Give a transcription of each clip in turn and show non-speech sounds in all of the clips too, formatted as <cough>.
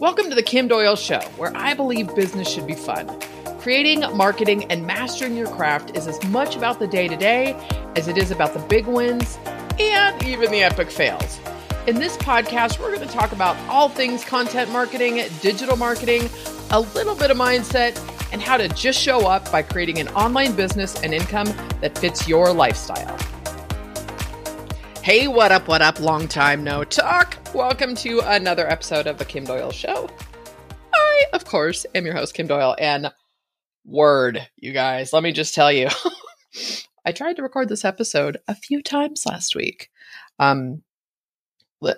Welcome to the Kim Doyle Show, where I believe business should be fun. Creating, marketing, and mastering your craft is as much about the day to day as it is about the big wins and even the epic fails. In this podcast, we're going to talk about all things content marketing, digital marketing, a little bit of mindset, and how to just show up by creating an online business and income that fits your lifestyle. Hey, what up, what up? Long time no talk. Welcome to another episode of The Kim Doyle Show. I, of course, am your host, Kim Doyle. And word, you guys, let me just tell you, <laughs> I tried to record this episode a few times last week. Um,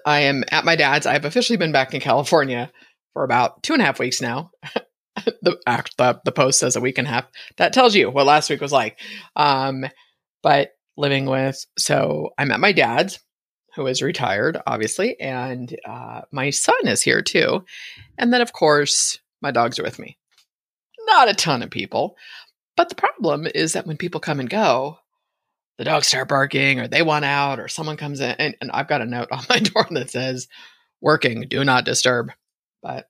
I am at my dad's. I've officially been back in California for about two and a half weeks now. <laughs> the, act, the the post says a week and a half. That tells you what last week was like. Um, but living with. So I'm at my dad's, who is retired, obviously, and uh, my son is here too. And then, of course, my dogs are with me. Not a ton of people. But the problem is that when people come and go, the dogs start barking or they want out or someone comes in. And, and I've got a note <laughs> on my door that says, working, do not disturb. But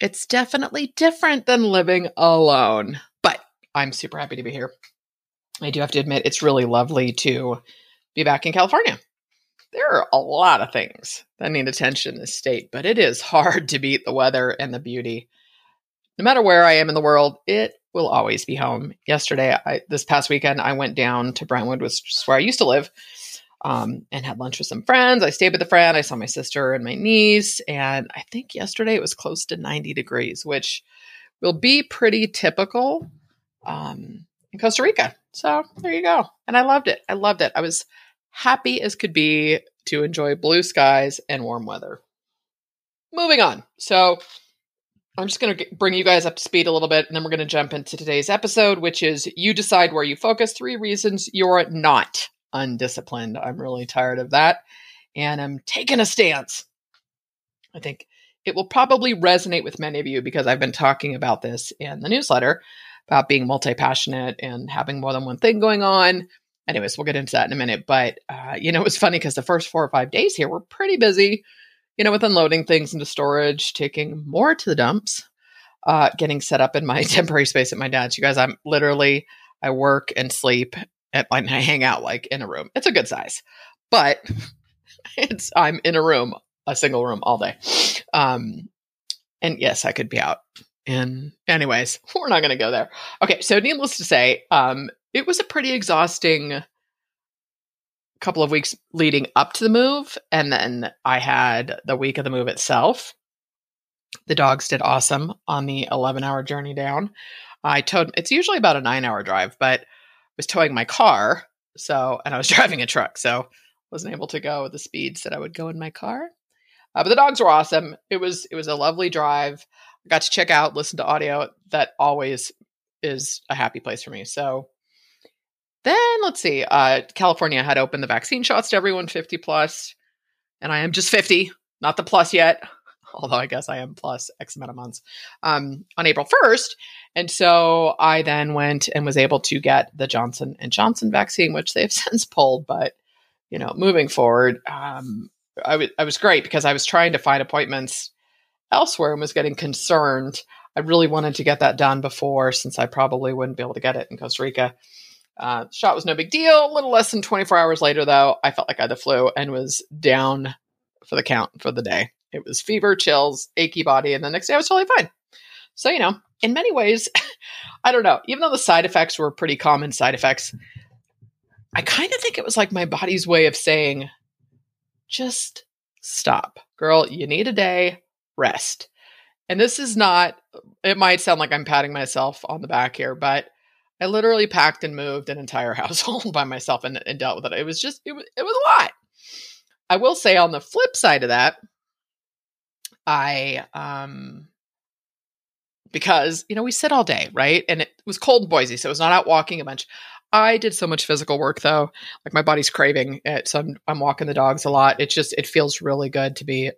it's definitely different than living alone. But I'm super happy to be here. I do have to admit, it's really lovely to be back in California. There are a lot of things that need attention in this state, but it is <laughs> hard to beat the weather and the beauty. No matter where I am in the world, it will always be home. Yesterday, I, this past weekend, I went down to Brentwood, which is where I used to live, um, and had lunch with some friends. I stayed with a friend. I saw my sister and my niece, and I think yesterday it was close to 90 degrees, which will be pretty typical um, in Costa Rica. So there you go. And I loved it. I loved it. I was happy as could be to enjoy blue skies and warm weather. Moving on. So I'm just going to bring you guys up to speed a little bit, and then we're going to jump into today's episode, which is You Decide Where You Focus Three Reasons You're Not Undisciplined. I'm really tired of that, and I'm taking a stance. I think it will probably resonate with many of you because I've been talking about this in the newsletter about being multi passionate and having more than one thing going on. Anyways, we'll get into that in a minute. But, uh, you know, it was funny because the first four or five days here were pretty busy, you know, with unloading things into storage, taking more to the dumps, uh, getting set up in my <laughs> temporary space at my dad's. You guys, I'm literally, I work and sleep my, I hang out like in a room. It's a good size, but <laughs> it's, I'm in a room, a single room all day. Um, and yes, I could be out and anyways, <laughs> we're not going to go there. Okay, so needless to say, um, it was a pretty exhausting couple of weeks leading up to the move, and then I had the week of the move itself. The dogs did awesome on the 11 hour journey down. I towed, it's usually about a nine hour drive, but I was towing my car. So, and I was <laughs> driving a truck. So, wasn't able to go at the speeds that I would go in my car. Uh, but the dogs were awesome. It was, it was a lovely drive got to check out, listen to audio. That always is a happy place for me. So then let's see. Uh, California had opened the vaccine shots to everyone 50 plus, and I am just 50, not the plus yet. <laughs> Although I guess I am plus X amount of months um, on April 1st, and so I then went and was able to get the Johnson and Johnson vaccine, which they've <laughs> since pulled. But you know, moving forward, um, I, was great because I was trying to find appointments elsewhere and was getting concerned. I really wanted to get that done before, since I probably wouldn't be able to get it in Costa Rica. Uh, shot was no big deal. A little less than 24 hours later, though, I felt like I had the flu and was down for the count for the day. It was fever, chills, achy body, and the next day I was totally fine. So, you know, in many ways, <laughs> I don't know, even though the side effects were pretty common side effects, I kind of think it was like my body's way of saying, just stop. Girl, you need a day rest. And this is not, it might sound like I'm patting myself on the back here, but I literally packed and moved an entire <laughs> household by myself and, and dealt with it. It was just, it was, it was a lot. I will say on the flip side of that, I, um, because, you know, we sit all day, right? And it was cold in Boise, so it was not out walking a bunch. I did so much physical work though. Like my body's craving it. So I'm, I'm walking the dogs a lot. It just, it feels really good to be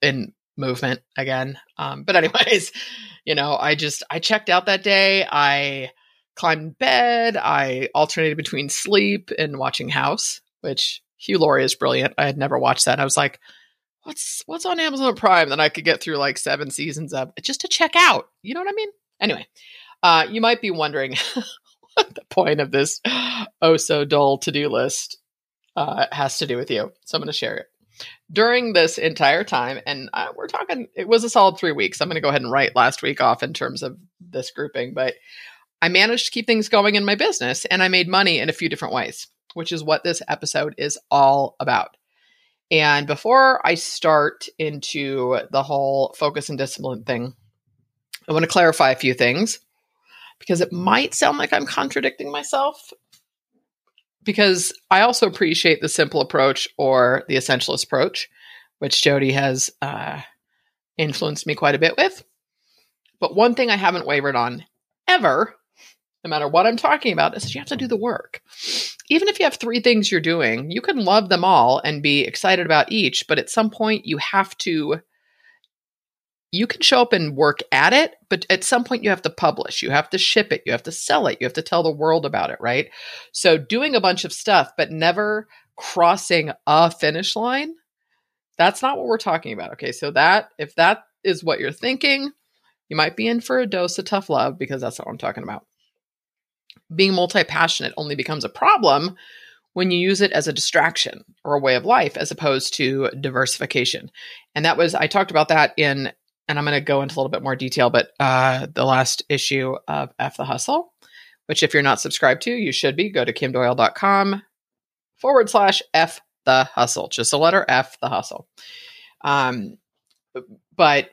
in movement again. Um, but anyways, <laughs> you know, I just I checked out that day. I climbed bed. I alternated between sleep and watching House, which Hugh Laurie is brilliant. I had never watched that. I was like, what's what's on Amazon Prime that I could get through like seven seasons of just to check out. You know what I mean? Anyway, uh, you might be wondering <laughs> what the point of this <gasps> oh so dull to do list uh, has to do with you. So I'm going to share it. During this entire time, and uh, we're talking, it was a solid three weeks. I'm going to go ahead and write last week off in terms of this grouping, but I managed to keep things going in my business and I made money in a few different ways, which is what this episode is all about. And before I start into the whole focus and discipline thing, I want to clarify a few things because it might sound like I'm contradicting myself. Because I also appreciate the simple approach or the essentialist approach, which Jody has uh, influenced me quite a bit with. But one thing I haven't wavered on ever no matter what I'm talking about, is you have to do the work. Even if you have three things you're doing, you can love them all and be excited about each, but at some point you have to you can show up and work at it, but at some point you have to publish, you have to ship it, you have to sell it, you have to tell the world about it, right? So doing a bunch of stuff but never crossing a finish line, that's not what we're talking about. Okay? So that if that is what you're thinking, you might be in for a dose of tough love because that's what I'm talking about being multi passionate only becomes a problem when you use it as a distraction or a way of life as opposed to diversification. And that was, I talked about that in, and I'm going to go into a little bit more detail, but uh, the last issue of F the Hustle, which if you're not subscribed to, you should be. Go to kimdoyle.com forward slash F the Hustle, just a letter F the Hustle. Um, but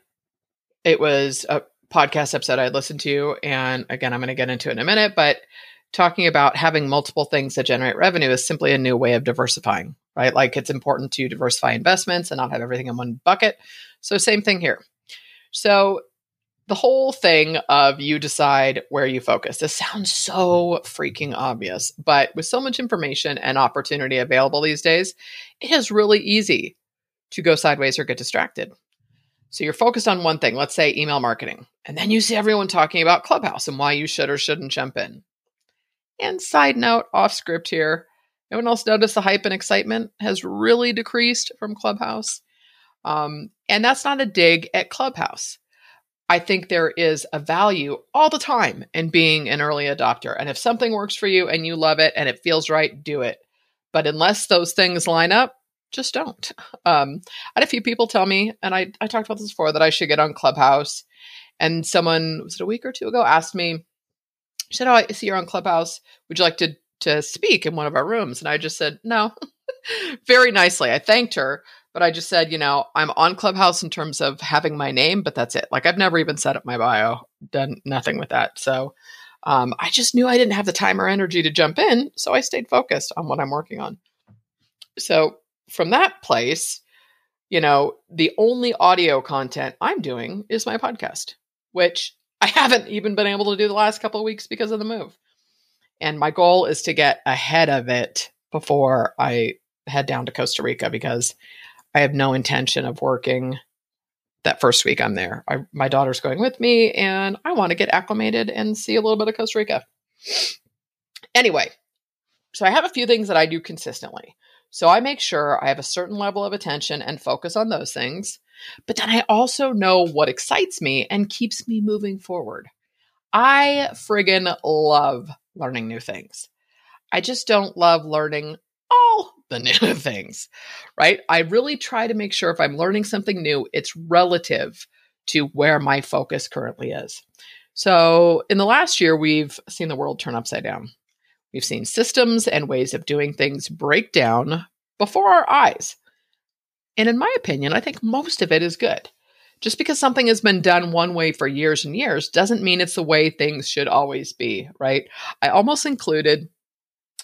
it was a podcast episode I listened to. And again, I'm going to get into it in a minute, but talking about having multiple things that generate revenue is simply a new way of diversifying, right? Like it's important to diversify investments and not have everything in one bucket. So, same thing here. So, the whole thing of you decide where you focus. This sounds so freaking obvious, but with so much information and opportunity available these days, it is really easy to go sideways or get distracted. So you're focused on one thing, let's say email marketing, and then you see everyone talking about Clubhouse and why you should or shouldn't jump in. And side note, off script here, anyone else notice the hype and excitement has really decreased from Clubhouse? Um, and that's not a dig at Clubhouse. I think there is a value all the time in being an early adopter. And if something works for you and you love it and it feels right, do it. But unless those things line up, just don't. <laughs> Um, I had a few people tell me, and I, I talked about this before, that I should get on Clubhouse. And someone, was it a week or two ago, asked me, she said, Oh, I see you're on Clubhouse. Would you like to, to speak in one of our rooms? And I just said, No, <laughs> very nicely. I thanked her, but I just said, You know, I'm on Clubhouse in terms of having my name, but that's it. Like, I've never even set up my bio, done nothing with that. So, um, I just knew I didn't have the time or energy to jump in. So I stayed focused on what I'm working on. So from that place, you know, the only audio content I'm doing is my podcast, which I <laughs> haven't even been able to do the last couple of weeks because of the move. And my goal is to get ahead of it before I head down to Costa Rica because I have no intention of working that first week I'm there. I, my daughter's going with me and I want to get acclimated and see a little bit of Costa Rica. Anyway, so I have a few things that I do consistently. So I make sure I have a certain level of attention and focus on those things. But then I also know what excites me and keeps me moving forward. I friggin' love learning new things. I just don't love learning all <laughs> new things, right? I really try to make sure if I'm learning something new, it's relative to where my focus currently is. So, in the last year, we've seen the world turn upside down. We've seen systems and ways of doing things break down before our eyes. And in my opinion, I think most of it is good. Just because something has been done one way for years and years doesn't mean it's the way things should always be, right? I almost included,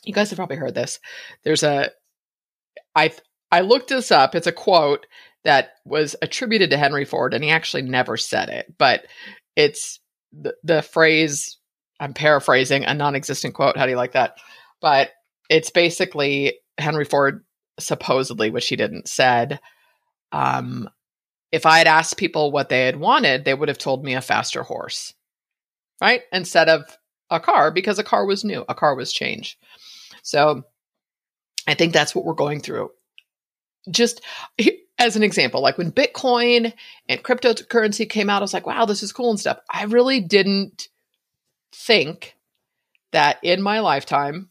you guys have probably heard this. There's a, I, I looked this up. It's a quote that was attributed to Henry Ford, and he actually never said it, but it's the, the phrase I'm paraphrasing a non existent quote. How do you like that? But it's basically Henry Ford supposedly, which he didn't, said, um, if I had asked people what they had wanted, they would have told me a faster horse, right? Instead of a car, because a car was new, a car was change. So I think that's what we're going through. Just as an example, like when Bitcoin and cryptocurrency came out, I was like, wow, this is cool and stuff. I really didn't think that in my lifetime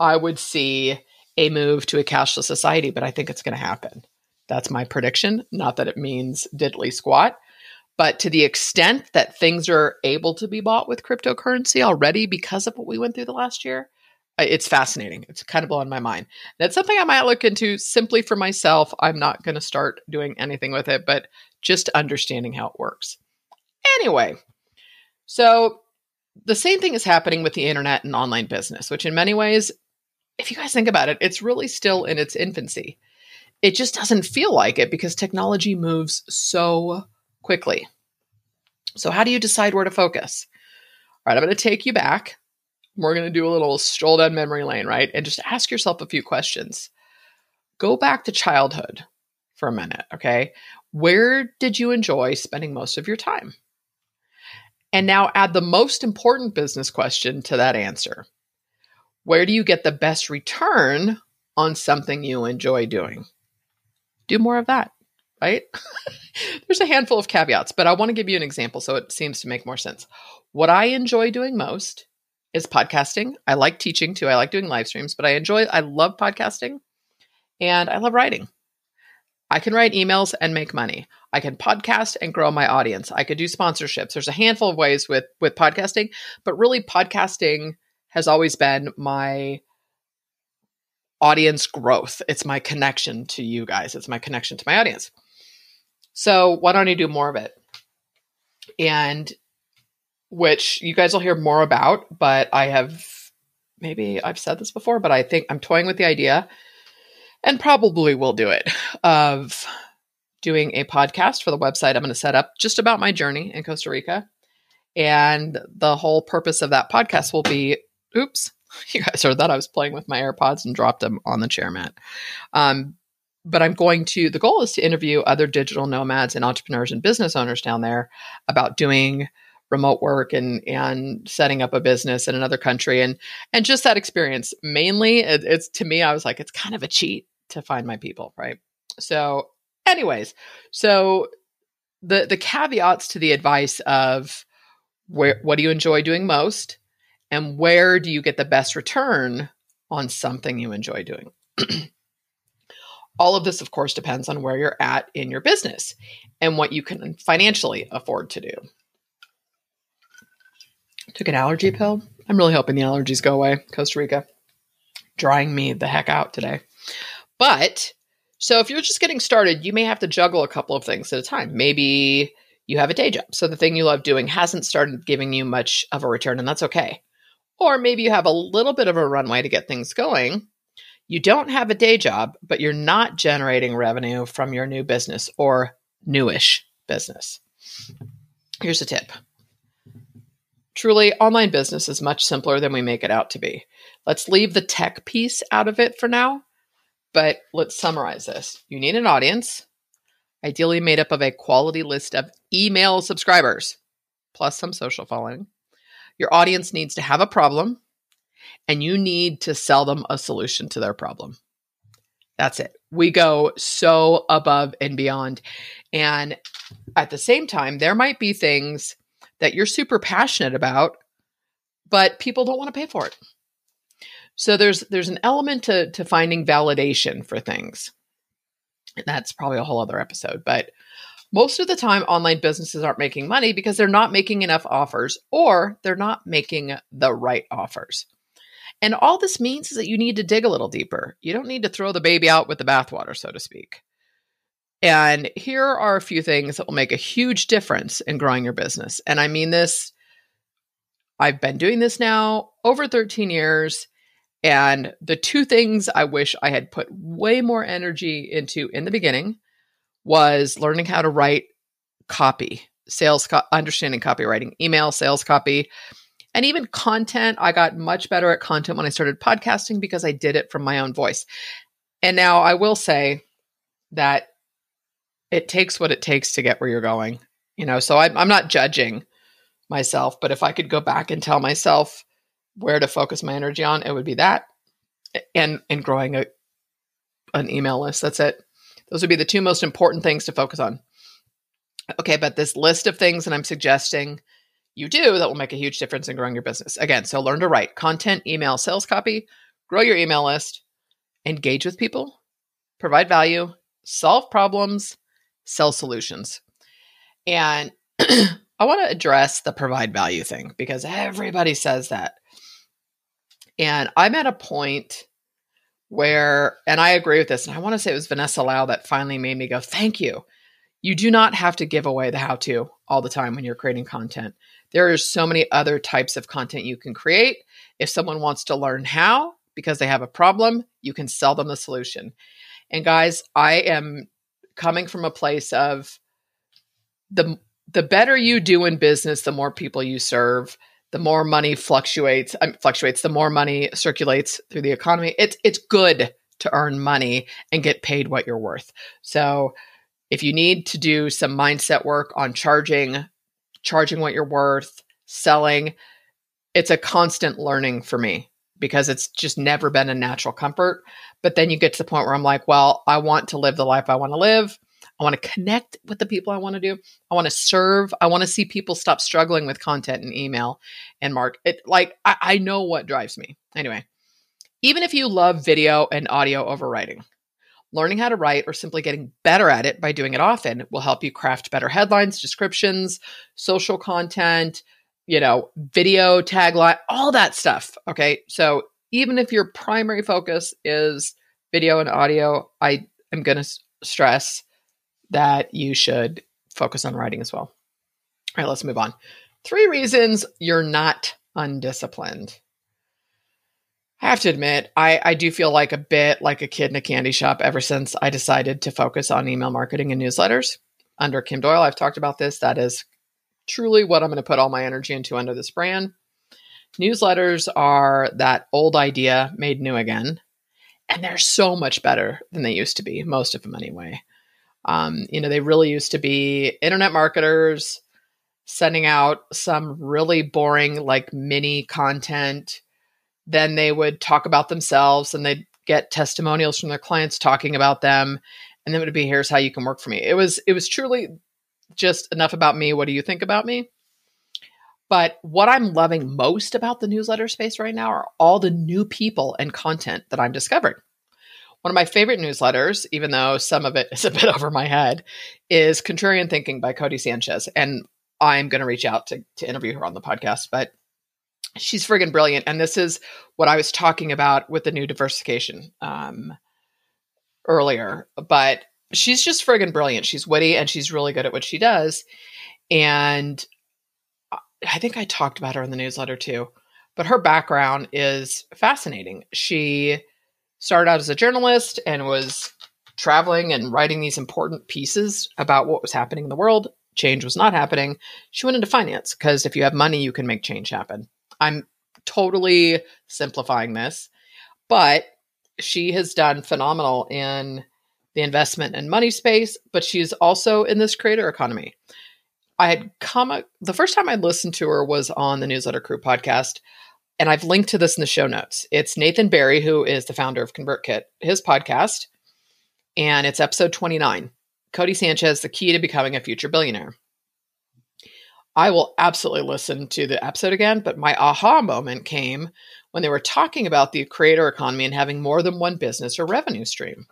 I would see a move to a cashless society, but I think it's going to happen. That's my prediction. Not that it means diddly squat, but to the extent that things are able to be bought with cryptocurrency already because of what we went through the last year, it's fascinating. It's kind of blowing my mind. That's something I might look into simply for myself. I'm not going to start doing anything with it, but just understanding how it works. Anyway, so the same thing is happening with the internet and online business, which in many ways, if you guys think about it, it's really still in its infancy. It just doesn't feel like it because technology moves so quickly. So, how do you decide where to focus? All right, I'm going to take you back. We're going to do a little stroll down memory lane, right? And just ask yourself a few questions. Go back to childhood for a minute, okay? Where did you enjoy spending most of your time? And now add the most important business question to that answer. Where do you get the best return on something you enjoy doing? Do more of that right? <laughs> There's a handful of caveats, but I want to give you an example so it seems to make more sense. What I enjoy doing most is podcasting. I like teaching too. I like doing live streams, but I enjoy, I love podcasting and I love writing. I can write emails and make money. I can podcast and grow my audience. I could do sponsorships. There's a handful of ways with with podcasting, but really podcasting has always been my audience growth. It's my connection to you guys. It's my connection to my audience. So why don't I do more of it? And which you guys will hear more about, but I have maybe I've said this before, but I think I'm toying with the idea and probably will do it of doing a podcast for the website I'm going to set up just about my journey in Costa Rica. And the whole purpose of that podcast will be oops, <laughs> you guys heard that I was playing with my AirPods and dropped them on the chair mat. Um, but I'm going to, the goal is to interview other digital nomads and entrepreneurs and business owners down there about doing remote work and and setting up a business in another country. And and just that experience mainly it, it's to me i was like it's kind of a cheat to find my people right? So anyways so the the caveats to the advice of where what do you enjoy doing most? And where do you get the best return on something you enjoy doing? <clears throat> All of this, of course, depends on where you're at in your business and what you can financially afford to do. Took an allergy pill. I'm really hoping the allergies go away. Costa Rica drying me the heck out today. But so if you're just getting started, you may have to juggle a couple of things at a time. Maybe you have a day job. So the thing you love doing hasn't started giving you much of a return, and that's okay. Or maybe you have a little bit of a runway to get things going, you don't have a day job, but you're not generating revenue from your new business or newish business. Here's a tip. Truly, online business is much simpler than we make it out to be. Let's leave the tech piece out of it for now, but let's summarize this. You need an audience, ideally made up of a quality list of email subscribers, plus some social following. Your audience needs to have a problem and you need to sell them a solution to their problem. That's it. We go so above and beyond. And at the same time, there might be things that you're super passionate about, but people don't want to pay for it. So there's there's an element to to finding validation for things. And that's probably a whole other episode, but most of the time online businesses aren't making money because they're not making enough offers or they're not making the right offers. And all this means is that you need to dig a little deeper. You don't need to throw the baby out with the bathwater, so to speak. And here are a few things that will make a huge difference in growing your business. And I mean this, I've been doing this now over 13 years. And the two things I wish I had put way more energy into in the beginning was learning how to write copy, sales, co- understanding copywriting, email, sales copy, and even content. I got much better at content when I started podcasting because I did it from my own voice. And now I will say that it takes what it takes to get where you're going. You know, so I'm, I'm not judging myself, but if I could go back and tell myself where to focus my energy on, it would be that and and growing a an email list. That's it. Those would be the two most important things to focus on. Okay, but this list of things that I'm suggesting you do that will make a huge difference in growing your business. Again, so learn to write content, email, sales copy, grow your email list, engage with people, provide value, solve problems, sell solutions. And <clears throat> I want to address the provide value thing because everybody says that. And I'm at a point where, and I agree with this, and I want to say it was Vanessa Lau that finally made me go, thank you. You do not have to give away the how to all the time when you're creating content. There are so many other types of content you can create. If someone wants to learn how because they have a problem, you can sell them the solution. And guys, I am coming from a place of the the better you do in business, the more people you serve, the more money fluctuates um, fluctuates, the more money circulates through the economy. It's it's good to earn money and get paid what you're worth. So if you need to do some mindset work on charging, charging what you're worth, selling, it's a constant learning for me because it's just never been a natural comfort. But then you get to the point where I'm like, well, I want to live the life I want to live. I want to connect with the people I want to do. I want to serve. I want to see people stop struggling with content and email and mark it. Like I, I know what drives me. Anyway, even if you love video and audio over writing, learning how to write or simply getting better at it by doing it often will help you craft better headlines, descriptions, social content, you know, video tagline, all that stuff. Okay. So even if your primary focus is video and audio, I am going to stress that you should focus on writing as well. All right, let's move on. Three reasons you're not undisciplined. I have to admit, I, I do feel like a bit like a kid in a candy shop ever since I decided to focus on email marketing and newsletters. Under Kim Doyle, I've talked about this. That is truly what I'm going to put all my energy into under this brand. Newsletters are that old idea made new again, and they're so much better than they used to be, most of them anyway. Um, you know, they really used to be internet marketers sending out some really boring, like mini content. Then they would talk about themselves and they'd get testimonials from their clients talking about them. And then it would be, here's how you can work for me. It was, it was truly just enough about me. What do you think about me? But what I'm loving most about the newsletter space right now are all the new people and content that I'm discovering. One of my favorite newsletters, even though some of it is a bit <laughs> over my head, is Contrarian Thinking by Codie Sanchez. And I'm going to reach out to, to interview her on the podcast, but she's friggin' brilliant. And this is what I was talking about with the new diversification um, earlier. But she's just friggin' brilliant. She's witty and she's really good at what she does. And I think I talked about her in the newsletter too. But her background is fascinating. She started out as a journalist and was traveling and writing these important pieces about what was happening in the world. Change was not happening. She went into finance because if you have money, you can make change happen. I'm totally simplifying this, but she has done phenomenal in the investment and money space, but she's also in this creator economy. I had come the first time I listened to her was on the Newsletter Crew podcast and I've linked to this in the show notes. It's Nathan Barry, who is the founder of ConvertKit, his podcast, and it's episode 29 Codie Sanchez, the key to becoming a future billionaire. I will absolutely listen to the episode again, but my aha moment came when they were talking about the creator economy and having more than one business or revenue stream.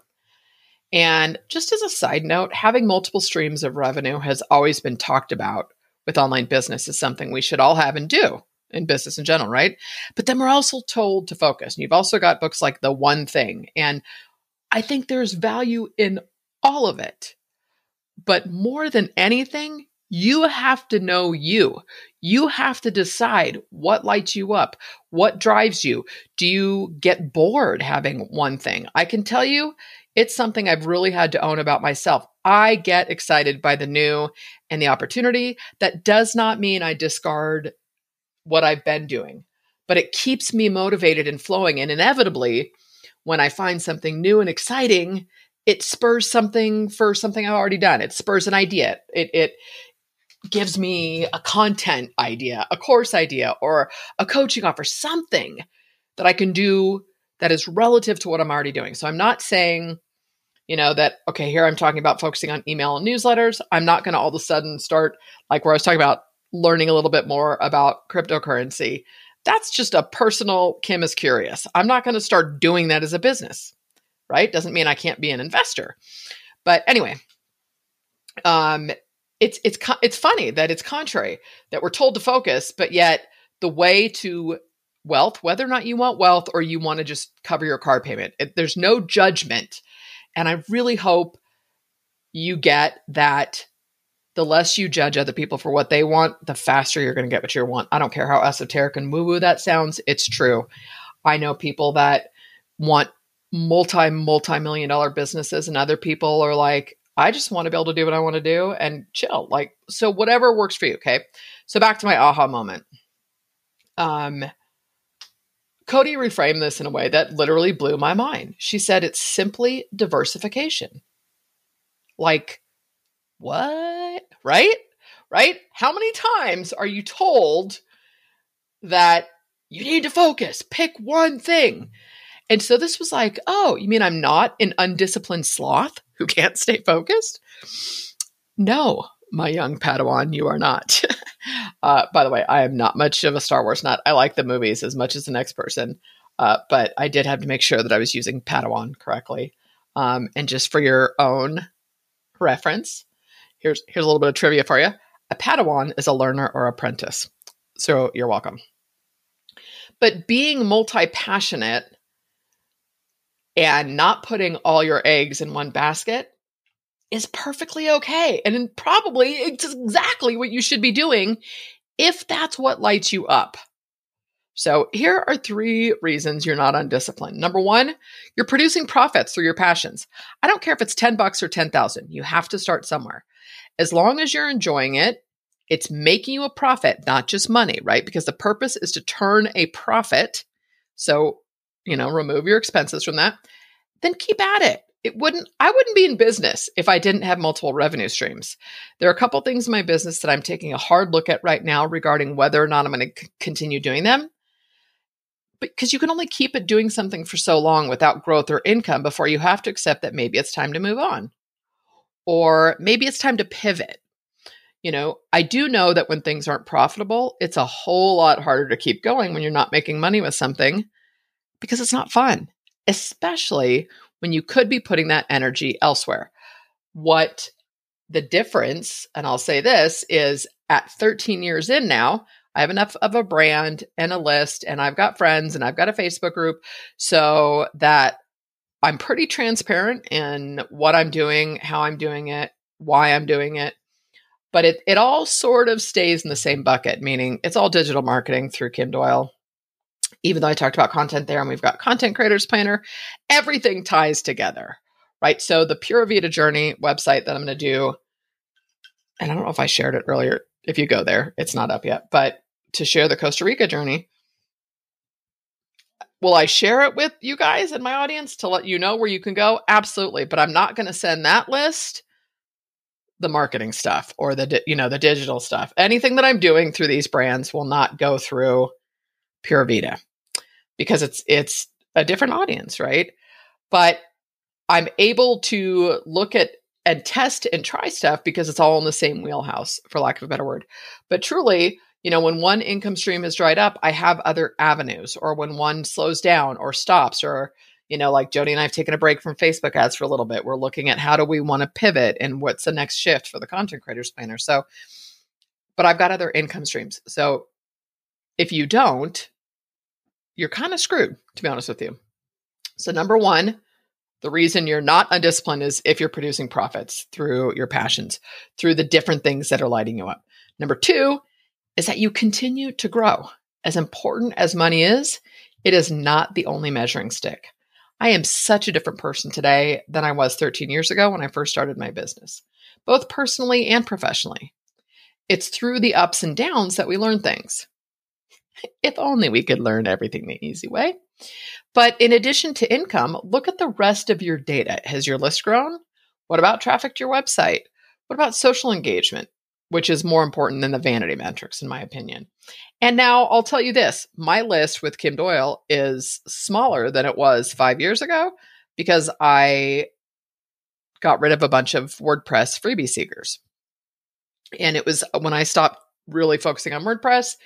And just as a side note, having multiple streams of revenue has always been talked about with online business is something we should all have and do in business in general, right? But then we're also told to focus. And you've also got books like The One Thing. And I think there's value in all of it. But more than anything, you have to know you. You have to decide what lights you up, what drives you. Do you get bored having one thing? I can tell you, it's something I've really had to own about myself. I get excited by the new and the opportunity. That does not mean I discard what I've been doing, but it keeps me motivated and flowing. And inevitably, when I find something new and exciting, it spurs something for something I've already done. It spurs an idea. It, it gives me a content idea, a course idea, or a coaching offer, something that I can do that is relative to what I'm already doing. So I'm not saying You know, that, okay, here I'm talking about focusing on email and newsletters. I'm not going to all of a sudden start, like where I was talking about learning a little bit more about cryptocurrency. That's just a personal Kim is curious. I'm not going to start doing that as a business, right? Doesn't mean I can't be an investor. But anyway, um, it's it's it's funny that it's contrary that we're told to focus, but yet the way to wealth, whether or not you want wealth or you want to just cover your car payment, it, there's no judgment, and I really hope you get that. The less you judge other people for what they want, the faster you're going to get what you want. I don't care how esoteric and woo woo that sounds, it's true. I know people that want multi multi million dollar businesses and other people are like I just want to be able to do what I want to do and chill. Like, so whatever works for you. Okay. So back to my aha moment. Um, Codie reframed this in a way that literally blew my mind. She said it's simply diversification. Like, what? Right? Right? How many times are you told that you need to focus, pick one thing? And so this was like, oh, you mean I'm not an undisciplined sloth who can't stay focused? No, my young Padawan, you are not. <laughs> uh, by the way, I am not much of a Star Wars nut. I like the movies as much as the next person, uh, but I did have to make sure that I was using Padawan correctly. Um, and just for your own reference, here's here's a little bit of trivia for you. A Padawan is a learner or apprentice. So you're welcome. But being multi passionate and not putting all your eggs in one basket is perfectly okay. And probably it's exactly what you should be doing if that's what lights you up. So here are three reasons you're not undisciplined. Number one, you're producing profits through your passions. I don't care if it's 10 bucks or 10,000. You have to start somewhere. As long as you're enjoying it, it's making you a profit, not just money, right? Because the purpose is to turn a profit. So you know, remove your expenses from that, then keep at it. It wouldn't, I wouldn't be in business if I didn't have multiple revenue streams. There are a couple things in my business that I'm taking a hard look at right now regarding whether or not I'm going to c- continue doing them. Because you can only keep it doing something for so long without growth or income before you have to accept that maybe it's time to move on. Or maybe it's time to pivot. You know, I do know that when things aren't profitable, it's a whole lot harder to keep going when you're not making money with something because it's not fun, especially when you could be putting that energy elsewhere. What the difference, and I'll say this, is at 13 years in now, I have enough of a brand and a list, and I've got friends and I've got a Facebook group so that I'm pretty transparent in what I'm doing, how I'm doing it, why I'm doing it. But it, it all sort of stays in the same bucket, meaning it's all digital marketing through Kim Doyle even though I talked about content there and we've got content creators planner, everything ties together, right? So the Pura Vida Journey website that I'm going to do, and I don't know if I shared it earlier. If you go there, it's not up yet, but to share the Costa Rica journey, will I share it with you guys and my audience to let you know where you can go? Absolutely, but I'm not going to send that list the marketing stuff or the you know the digital stuff. Anything that I'm doing through these brands will not go through Pura Vida because it's it's a different audience, right? But I'm able to look at and test and try stuff because it's all in the same wheelhouse, for lack of a better word. But truly, you know, when one income stream is dried up, I have other avenues, or when one slows down or stops, or you know, like Jody and I have taken a break from Facebook ads for a little bit. We're looking at how do we want to pivot and what's the next shift for the content creators planner. So, but I've got other income streams. So if you don't, you're kind of screwed, to be honest with you. So, number one, the reason you're not undisciplined is if you're producing profits through your passions, through the different things that are lighting you up. Number two is that you continue to grow. As important as money is, it is not the only measuring stick. I am such a different person today than I was 13 years ago when I first started my business, both personally and professionally. It's through the ups and downs that we learn things. <laughs> If only we could learn everything the easy way. But in addition to income, look at the rest of your data. Has your list grown? What about traffic to your website? What about social engagement, which is more important than the vanity metrics, in my opinion? And now I'll tell you this my list with Kim Doyle is smaller than it was five years ago because I got rid of a bunch of WordPress freebie seekers. And it was uh, when I stopped really focusing on WordPress,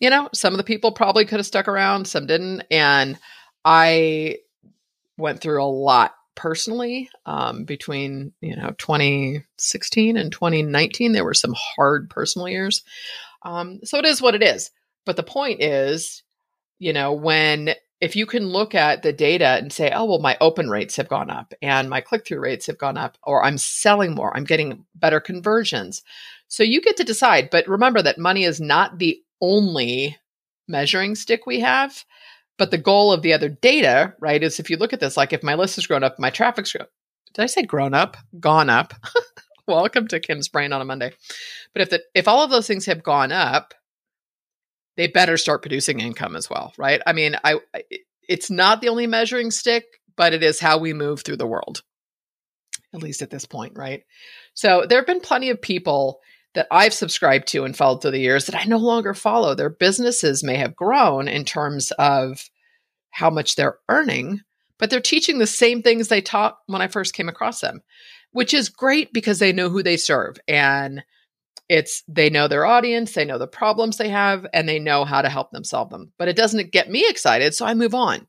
you know, some of the people probably could have stuck around, some didn't. And I went through a lot personally um, between, you know, 2016 and 2019. There were some hard personal years. Um, so it is what it is. But the point is, you know, when if you can look at the data and say, oh, well, my open rates have gone up and my click through rates have gone up, or I'm selling more, I'm getting better conversions. So you get to decide. But remember that money is not the only measuring stick we have. But the goal of the other data, right, is if you look at this, like if my list has grown up, my traffic's grown. Did I say grown up? Gone up. <laughs> Welcome to Kim's brain on a Monday. But if the if all of those things have gone up, they better start producing income as well, right? I mean, I it's not the only measuring stick, but it is how we move through the world. At least at this point, right? So there have been plenty of people that I've subscribed to and followed through the years that I no longer follow. Their businesses may have grown in terms of how much they're earning, but they're teaching the same things they taught when I first came across them, which is great because they know who they serve and it's they know their audience, they know the problems they have, and they know how to help them solve them. But it doesn't get me excited, so I move on.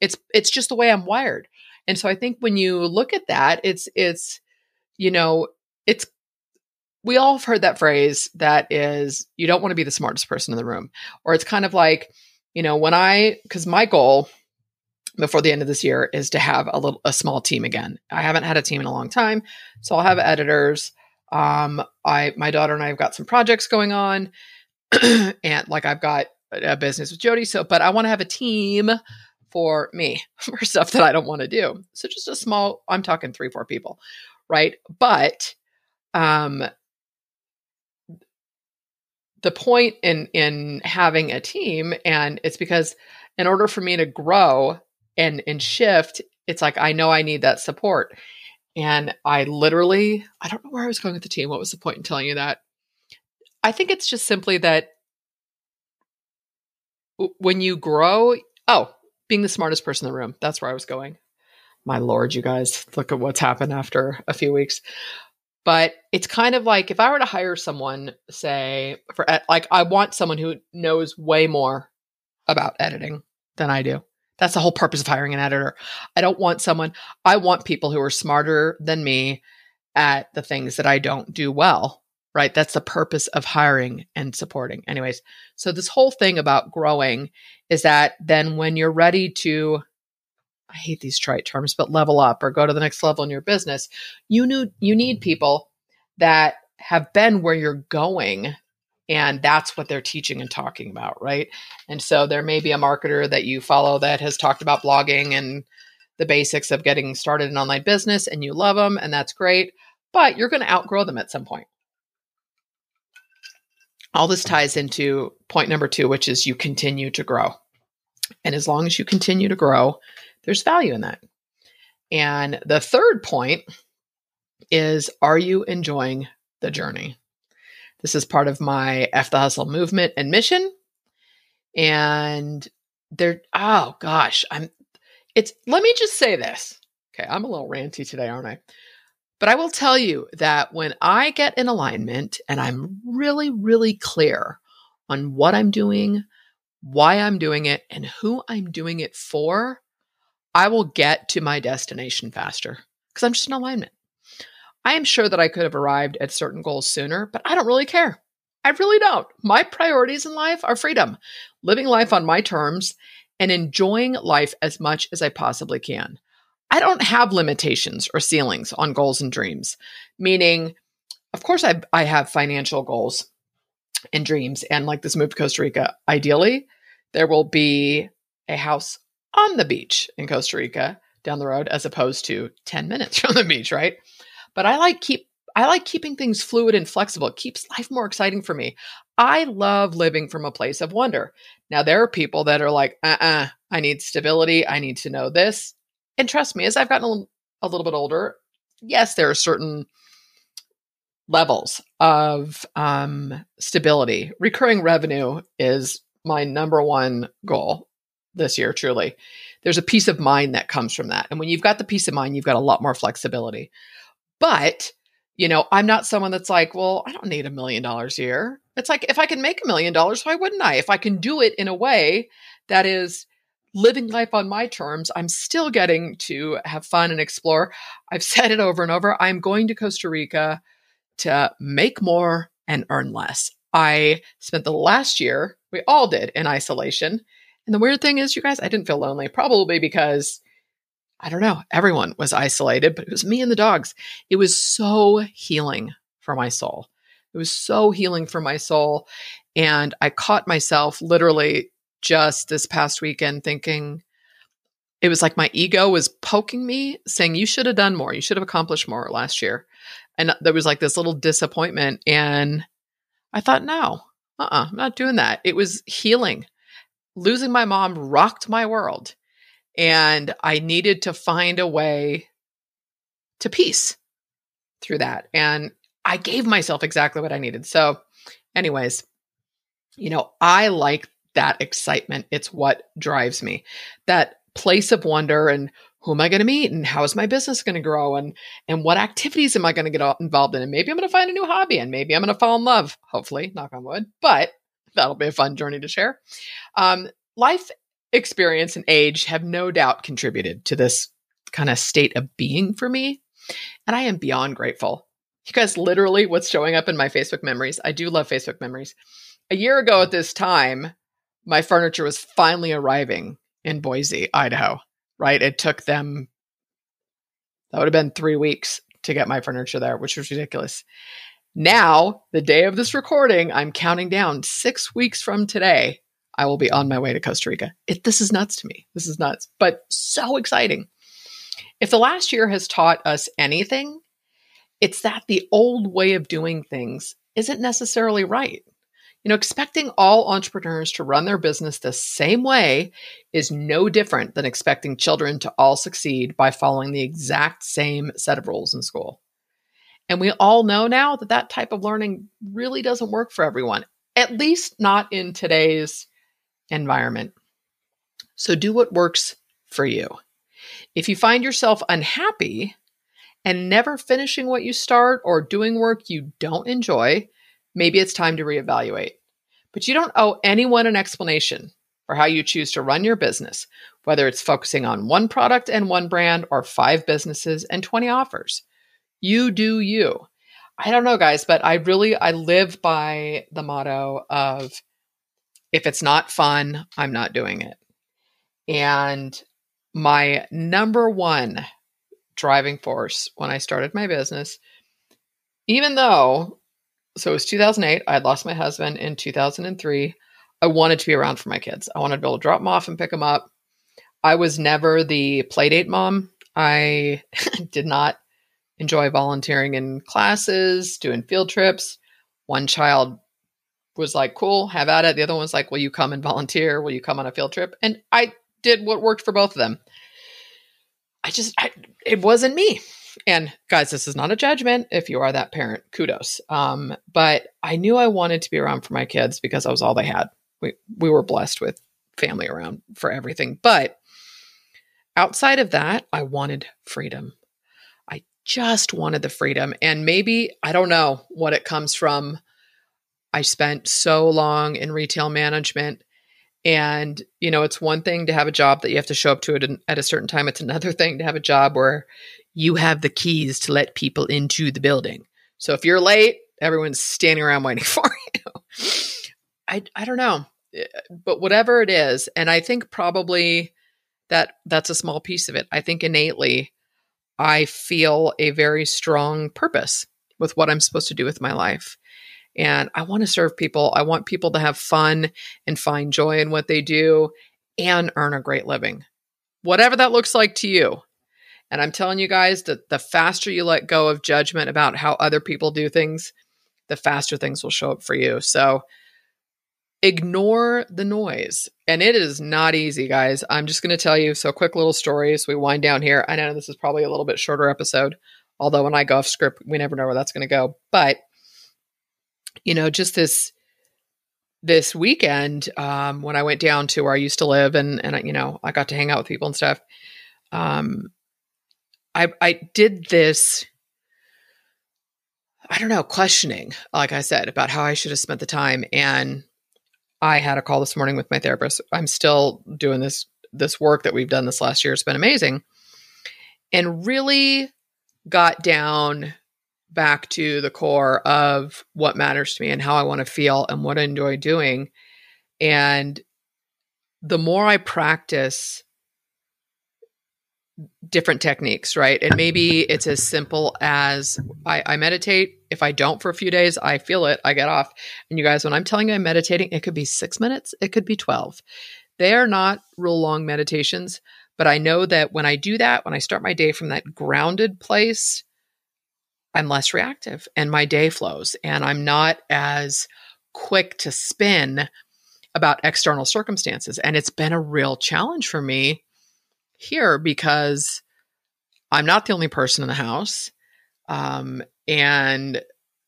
It's it's just the way I'm wired. And so I think when you look at that, it's it's you know, it's we all have heard that phrase that is you don't want to be the smartest person in the room. Or it's kind of like, you know, when I cuz my goal before the end of this year is to have a little a small team again. I haven't had a team in a long time, so I'll have editors um, I my daughter and I have got some projects going on, <clears throat> and like I've got a business with Jody. So, but I want to have a team for me <laughs> for stuff that I don't want to do. So just a small. I'm talking three, four people, right? But um, the point in in having a team, and it's because in order for me to grow and and shift, it's like I know I need that support. And I literally, I don't know where I was going with the team. What was the point in telling you that? I think it's just simply that when you grow, oh, being the smartest person in the room. That's where I was going. My lord, you guys, look at what's happened after a few weeks. But it's kind of like if I were to hire someone, say, for like, I want someone who knows way more about editing than I do. That's the whole purpose of hiring an editor. I don't want someone, I want people who are smarter than me at the things that I don't do well, right? That's the purpose of hiring and supporting. Anyways, so this whole thing about growing is that then when you're ready to, I hate these trite terms, but level up or go to the next level in your business, you need, you need people that have been where you're going and that's what they're teaching and talking about, right? And so there may be a marketer that you follow that has talked about blogging and the basics of getting started in online business and you love them and that's great, but you're going to outgrow them at some point. All this ties into point number 2, which is you continue to grow. And as long as you continue to grow, there's value in that. And the third point is are you enjoying the journey? This is part of my F the Hustle movement and mission. And there, oh gosh, I'm, it's, let me just say this. Okay, I'm a little ranty today, aren't I? But I will tell you that when I get in alignment and I'm really, really clear on what I'm doing, why I'm doing it, and who I'm doing it for, I will get to my destination faster because I'm just in alignment. I am sure that I could have arrived at certain goals sooner, but I don't really care. I really don't. My priorities in life are freedom, living life on my terms, and enjoying life as much as I possibly can. I don't have limitations or ceilings on goals and dreams, meaning, of course, I, I have financial goals and dreams. And like this move to Costa Rica, ideally, there will be a house on the beach in Costa Rica down the road as opposed to 10 minutes <laughs> from the beach, right? But I like keep I like keeping things fluid and flexible. It keeps life more exciting for me. I love living from a place of wonder. Now there are people that are like, uh-uh, I need stability. I need to know this. And trust me, as I've gotten a, a little bit older, yes, there are certain levels of um, stability. Recurring revenue is my number one goal this year, truly. there's a peace of mind that comes from that. And when you've got the peace of mind, you've got a lot more flexibility. But, you know, I'm not someone that's like, well, I don't need a million dollars a year. It's like if I can make a million dollars, why wouldn't I? If I can do it in a way that is living life on my terms, I'm still getting to have fun and explore. I've <laughs> said it over and over. I'm going to Costa Rica to make more and earn less. I spent the last year, we all did, in isolation. And the weird thing is, you guys, I didn't feel lonely, probably because I don't know, everyone was isolated, but it was me and the dogs. It was so healing for my soul. It was so healing for my soul. And I caught myself literally just this past weekend thinking it was like my ego was poking me, saying, You should have done more. You should have accomplished more last year. And there was like this little disappointment. And I thought, No, uh uh-uh, uh, I'm not doing that. It was healing. Losing my mom rocked my world. And I needed to find a way to peace through that. And I gave myself exactly what I needed. So, anyways, you know, I like that excitement. It's what drives me. That place of wonder and who am I going to meet and how is my business going to grow and and what activities am I going to get involved in and maybe I'm going to find a new hobby and maybe I'm going to fall in love hopefully knock on wood but that'll be a fun journey to share um, life experience and age have no doubt contributed to this kind of state of being for me and I am beyond grateful guys literally what's showing up in my Facebook memories I do love Facebook memories a year ago at this time my furniture was finally arriving in Boise, Idaho, right? It took them, that would have been three weeks to get my furniture there, which was ridiculous. Now, the day of this recording, I'm counting down six weeks from today. I will be on my way to Costa Rica. It, this is nuts to me. This is nuts, but so exciting. If the last year has taught us anything, it's that the old way of doing things isn't necessarily right. You know, expecting all entrepreneurs to run their business the same way is no different than expecting children to all succeed by following the exact same set of rules in school. And we all know now that that type of learning really doesn't work for everyone, at least not in today's environment. So do what works for you. If you find yourself unhappy and never finishing what you start or doing work you don't enjoy, maybe it's time to reevaluate. But you don't owe anyone an explanation for how you choose to run your business, whether it's focusing on one product and one brand or five businesses and 20 offers. You do you. I don't know guys, but I really I live by the motto of if it's not fun, I'm not doing it. And my number one driving force when I started my business, even though so it was 2008. I had lost my husband in 2003. I wanted to be around for my kids. I wanted to be able to drop them off and pick them up. I was never the playdate mom. I <laughs> did not enjoy volunteering in classes, doing field trips. One child was like, cool, have at it. The other one was like, will you come and <laughs> volunteer? Will you come on a field trip? And I did what worked for both of them. I just, I, it wasn't me and guys, this is not a judgment. If you are that parent, kudos. Um, but I knew I wanted to be around for my kids because I was all they had. We we were blessed with family around for everything. But outside of that, I wanted freedom. Just wanted the freedom. And maybe I don't know what it comes from. I spent so long in retail management and, you know, it's one thing to have a job that you have to show up to it at a certain time. It's another <laughs> thing to have a job where you have the keys to let people into the building. So if you're late, everyone's standing around <laughs> waiting for you. I, I don't know. Eh, but whatever it is, and I think probably that that's a small piece of it. I think innately I feel a very strong purpose with what I'm supposed to do with my life. And I want to serve people. I want people to have fun and find joy in what they do and earn a great living. Whatever that looks like to you. And I'm telling you guys that the faster you let go of judgment about how other people do things, the faster things will show up for you. So ignore the noise. And it is not easy, guys. I'm just going to tell you so quick little stories. We wind down here. I know this is probably a little bit shorter episode, although when I go off script, we never know where that's going to go. But you know, just this this weekend, um, when I went down to where I used to live and, and, you know, I got to hang out with people and stuff, um, I, I did this, I don't know, questioning, like I said, about how I should have spent the time. And I had a call this morning with my therapist. I'm still doing this, this work that we've done this last year. It's been amazing. And really got down back to the core of what matters to me and how I want to feel and what I enjoy doing. And the more I practice different techniques, right? And maybe it's as simple as I, I, meditate. If I don't for a few days, I feel it, I get off. And you guys, when I'm telling you I'm meditating, it could be six minutes, it could be 12. They are not real long meditations, but I know that when I do that, when I start my day from that grounded place, I'm less reactive and my day flows and I'm not as quick to spin about external circumstances. And it's been a real challenge for me here because I'm not the only person in the house. Um, and,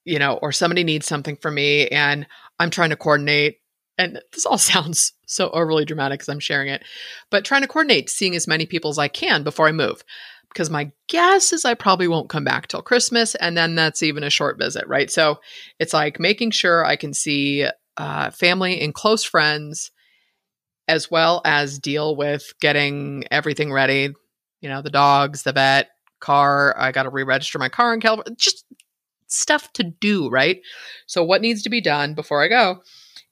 you know, or somebody needs something from me and I'm trying to coordinate. And this all <laughs> sounds so overly dramatic because I'm sharing it, but trying to coordinate seeing as many people as I can before I move because my guess is I probably won't come back till Christmas. And then that's even a short visit, right? So it's like making sure I can see uh, family and close friends as well as deal with getting everything ready. You know, the dogs, the vet, car. I got to re register my car in California. Just stuff to do, right? So, what needs to be done before I go?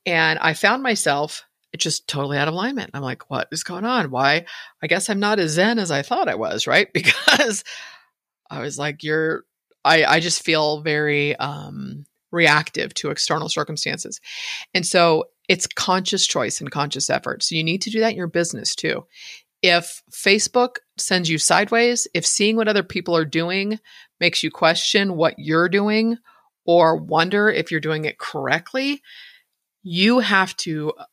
And I found myself just totally out of alignment. I'm like, what is going on? Why? I guess I'm not as zen as I thought I was, right? <laughs> Because I was like, you're, I, I just feel very um, reactive to external circumstances. And so it's conscious choice and conscious effort. So you need to do that in your business too. If Facebook sends you sideways, if seeing what other people are doing makes you question what you're doing or wonder if you're doing it correctly, you have to uh,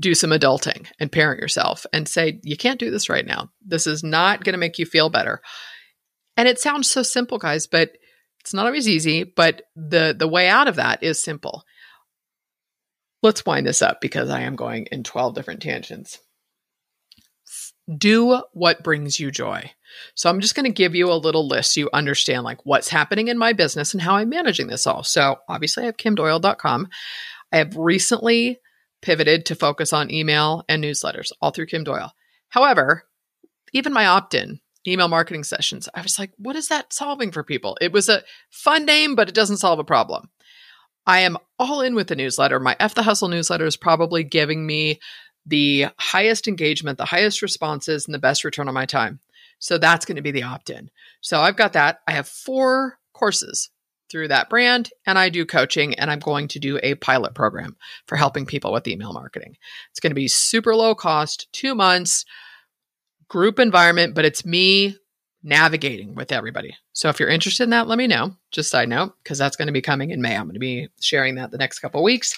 do some adulting and parent yourself and say, you can't do this right now. This is not going to make you feel better. And it sounds so simple, guys, but it's not always easy. But the, the way out of that is simple. Let's wind this up because I am going in 12 different tangents. Do what brings you joy. So I'm just going to give you a little list so you understand like what's happening in my business and how I'm managing this all. So obviously I have kimdoyle.com. I have recently pivoted to focus on email and newsletters all through Kim Doyle. However, even my opt in email marketing sessions, I was like, what is that solving for people? It was a fun name, but it doesn't solve a problem. I am all in with the newsletter. My F the Hustle newsletter is probably giving me the highest engagement, the highest responses, and the best return on my time. So that's going to be the opt in. So I've got that. I have four courses through that brand and I do coaching and I'm going to do a pilot program for helping people with email marketing. It's going to be super low cost, 2 months, group environment, but it's me navigating with everybody. So if you're interested in that, let me know. Just side note because that's going to be coming in May. I'm going to be sharing that the next couple weeks.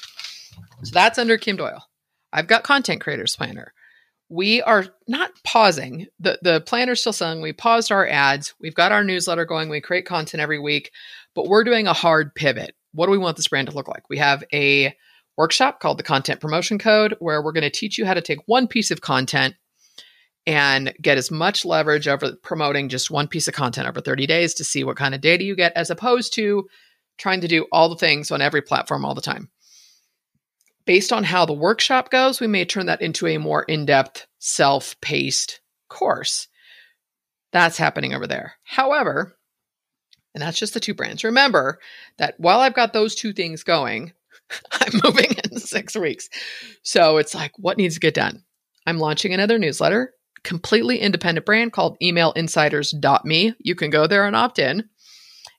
So that's under Kim Doyle. I've got Content Creators Planner we are not pausing. The the planner's still selling. We paused our ads. We've got our newsletter going. We create content every week, but we're doing a hard pivot. What do we want this brand to look like? We have a workshop called the Content Promotion Code where we're going to teach you how to take one piece of content and get as much leverage over promoting just one piece of content over 30 days to see what kind of data you get as opposed to trying to do all the things on every platform all the time based on how the workshop goes, we may turn that into a more in depth, self paced course. That's happening over there. However, and that's just the two brands. Remember that while I've got those two things going, <laughs> I'm moving in six weeks. So it's like, what needs to get done? I'm launching another newsletter, completely independent brand called emailinsiders.me. You can go there and opt in.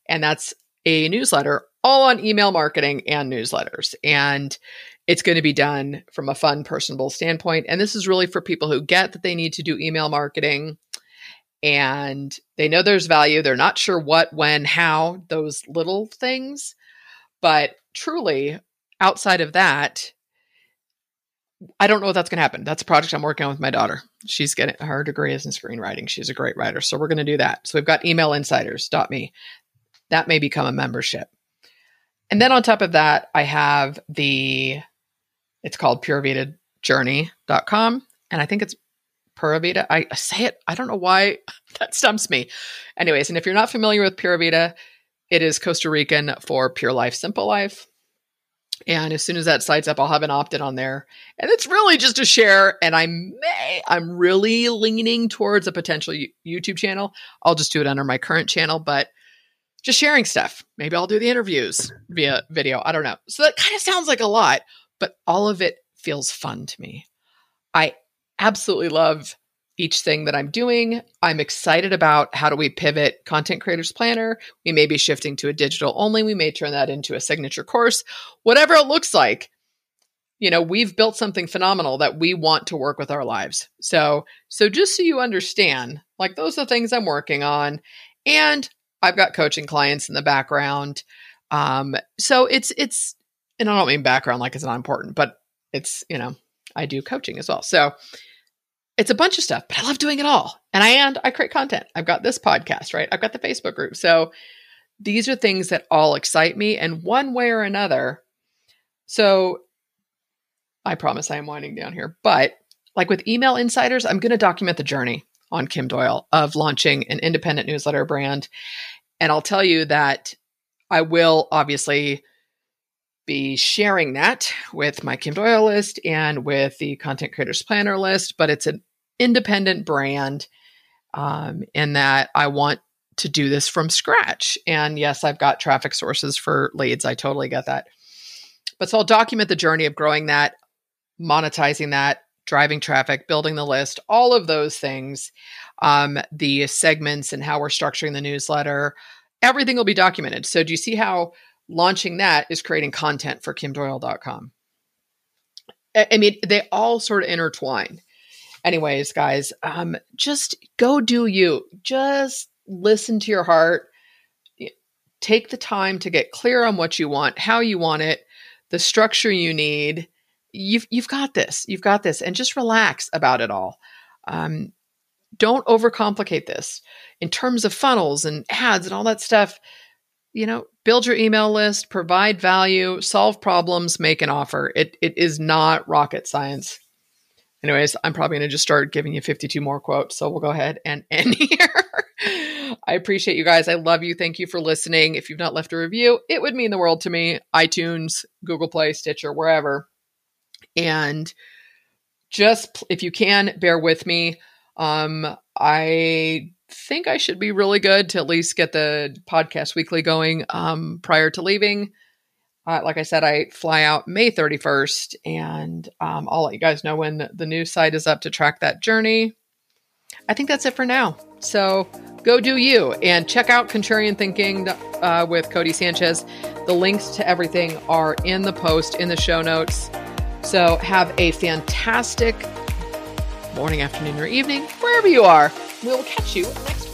And that's a newsletter all on email marketing and newsletters. And it's going to be done from a fun, personable standpoint. And this is really for people who get that they need to do email marketing and they know there's value. They're not sure what, when, how, those little things. But truly, outside of that, I don't know what that's going to happen. That's a project I'm working on with my daughter. She's getting her degree is in screenwriting. She's a great writer. So we're going to do that. So we've got email emailinsiders.me. That may become a membership. And then on top of that, I have the It's called puravitajourney.com. And I think it's Pura Vida. I, I say it, I don't know why <laughs> that stumps me. Anyways, and if you're not familiar with Pura Vida, it is Costa Rican for Pure Life, Simple Life. And as soon as that site's up, I'll have an opt-in on there. And it's really just a share. And I may, I'm really leaning towards a potential YouTube channel. I'll just do it under my current channel, but just sharing stuff. Maybe I'll do the interviews via video. I don't know. So that kind of sounds like a lot, but all of it feels fun to me. I absolutely love each thing that I'm doing. I'm excited about how do we pivot Content Creators Planner. We may be shifting to a digital only. We may turn that into a signature course, whatever it looks like. You know, we've built something phenomenal that we want to work with our lives. So, so just so you understand, like those are the things I'm working on. And I've got coaching clients in the background. Um, so it's it's and I don't mean background like it's not important, but it's, you know, I do coaching as well. So it's a bunch of stuff, but I love doing it all. And I and I create content. I've got this podcast, right? I've got the Facebook group. So these are things that all excite me and one way or another. So I promise I am winding down here, but like with email insiders, I'm going to document the journey on Kim Doyle of launching an independent newsletter brand. And I'll tell you that I will obviously be sharing that with my Kim Doyle list and with the Content Creators Planner list, but it's an independent brand um, in that I want to do this from scratch. And yes, I've got traffic sources for leads. I totally get that. But so I'll document the journey of growing that, monetizing that, driving traffic, building the list, all of those things, um, the segments and how we're structuring the newsletter, everything will be documented. So, do you see how launching that is creating content for kimdoyle.com? I mean, they all sort of intertwine. Anyways, guys, um, just go do you. Just listen to your heart. Take the time to get clear on what you want, how you want it, the structure you need, you've you've got this. You've got this, and just relax about it all. Um, don't overcomplicate this in terms of funnels and ads and all that stuff. You know, build your email list, provide value, solve problems, make an offer. It it is not rocket science. Anyways, I'm probably going to just start giving you 52 more quotes. So we'll go ahead and <laughs> end here. I appreciate you guys. I love you. Thank you for listening. If you've not left a review, it would mean the world to me. iTunes, Google Play, Stitcher, wherever. And just if you can, bear with me. Um, I think I should be really good to at least get the podcast weekly going um, prior to leaving. Uh, like I said, I fly out May 31st, and um, I'll let you guys know when the, new site is up to track that journey. I think that's it for now. So go do you and check out Contrarian Thinking uh, with Codie Sanchez. The links to everything are in the post in the show notes. So have a fantastic morning, afternoon, or evening, wherever you are. We will catch you next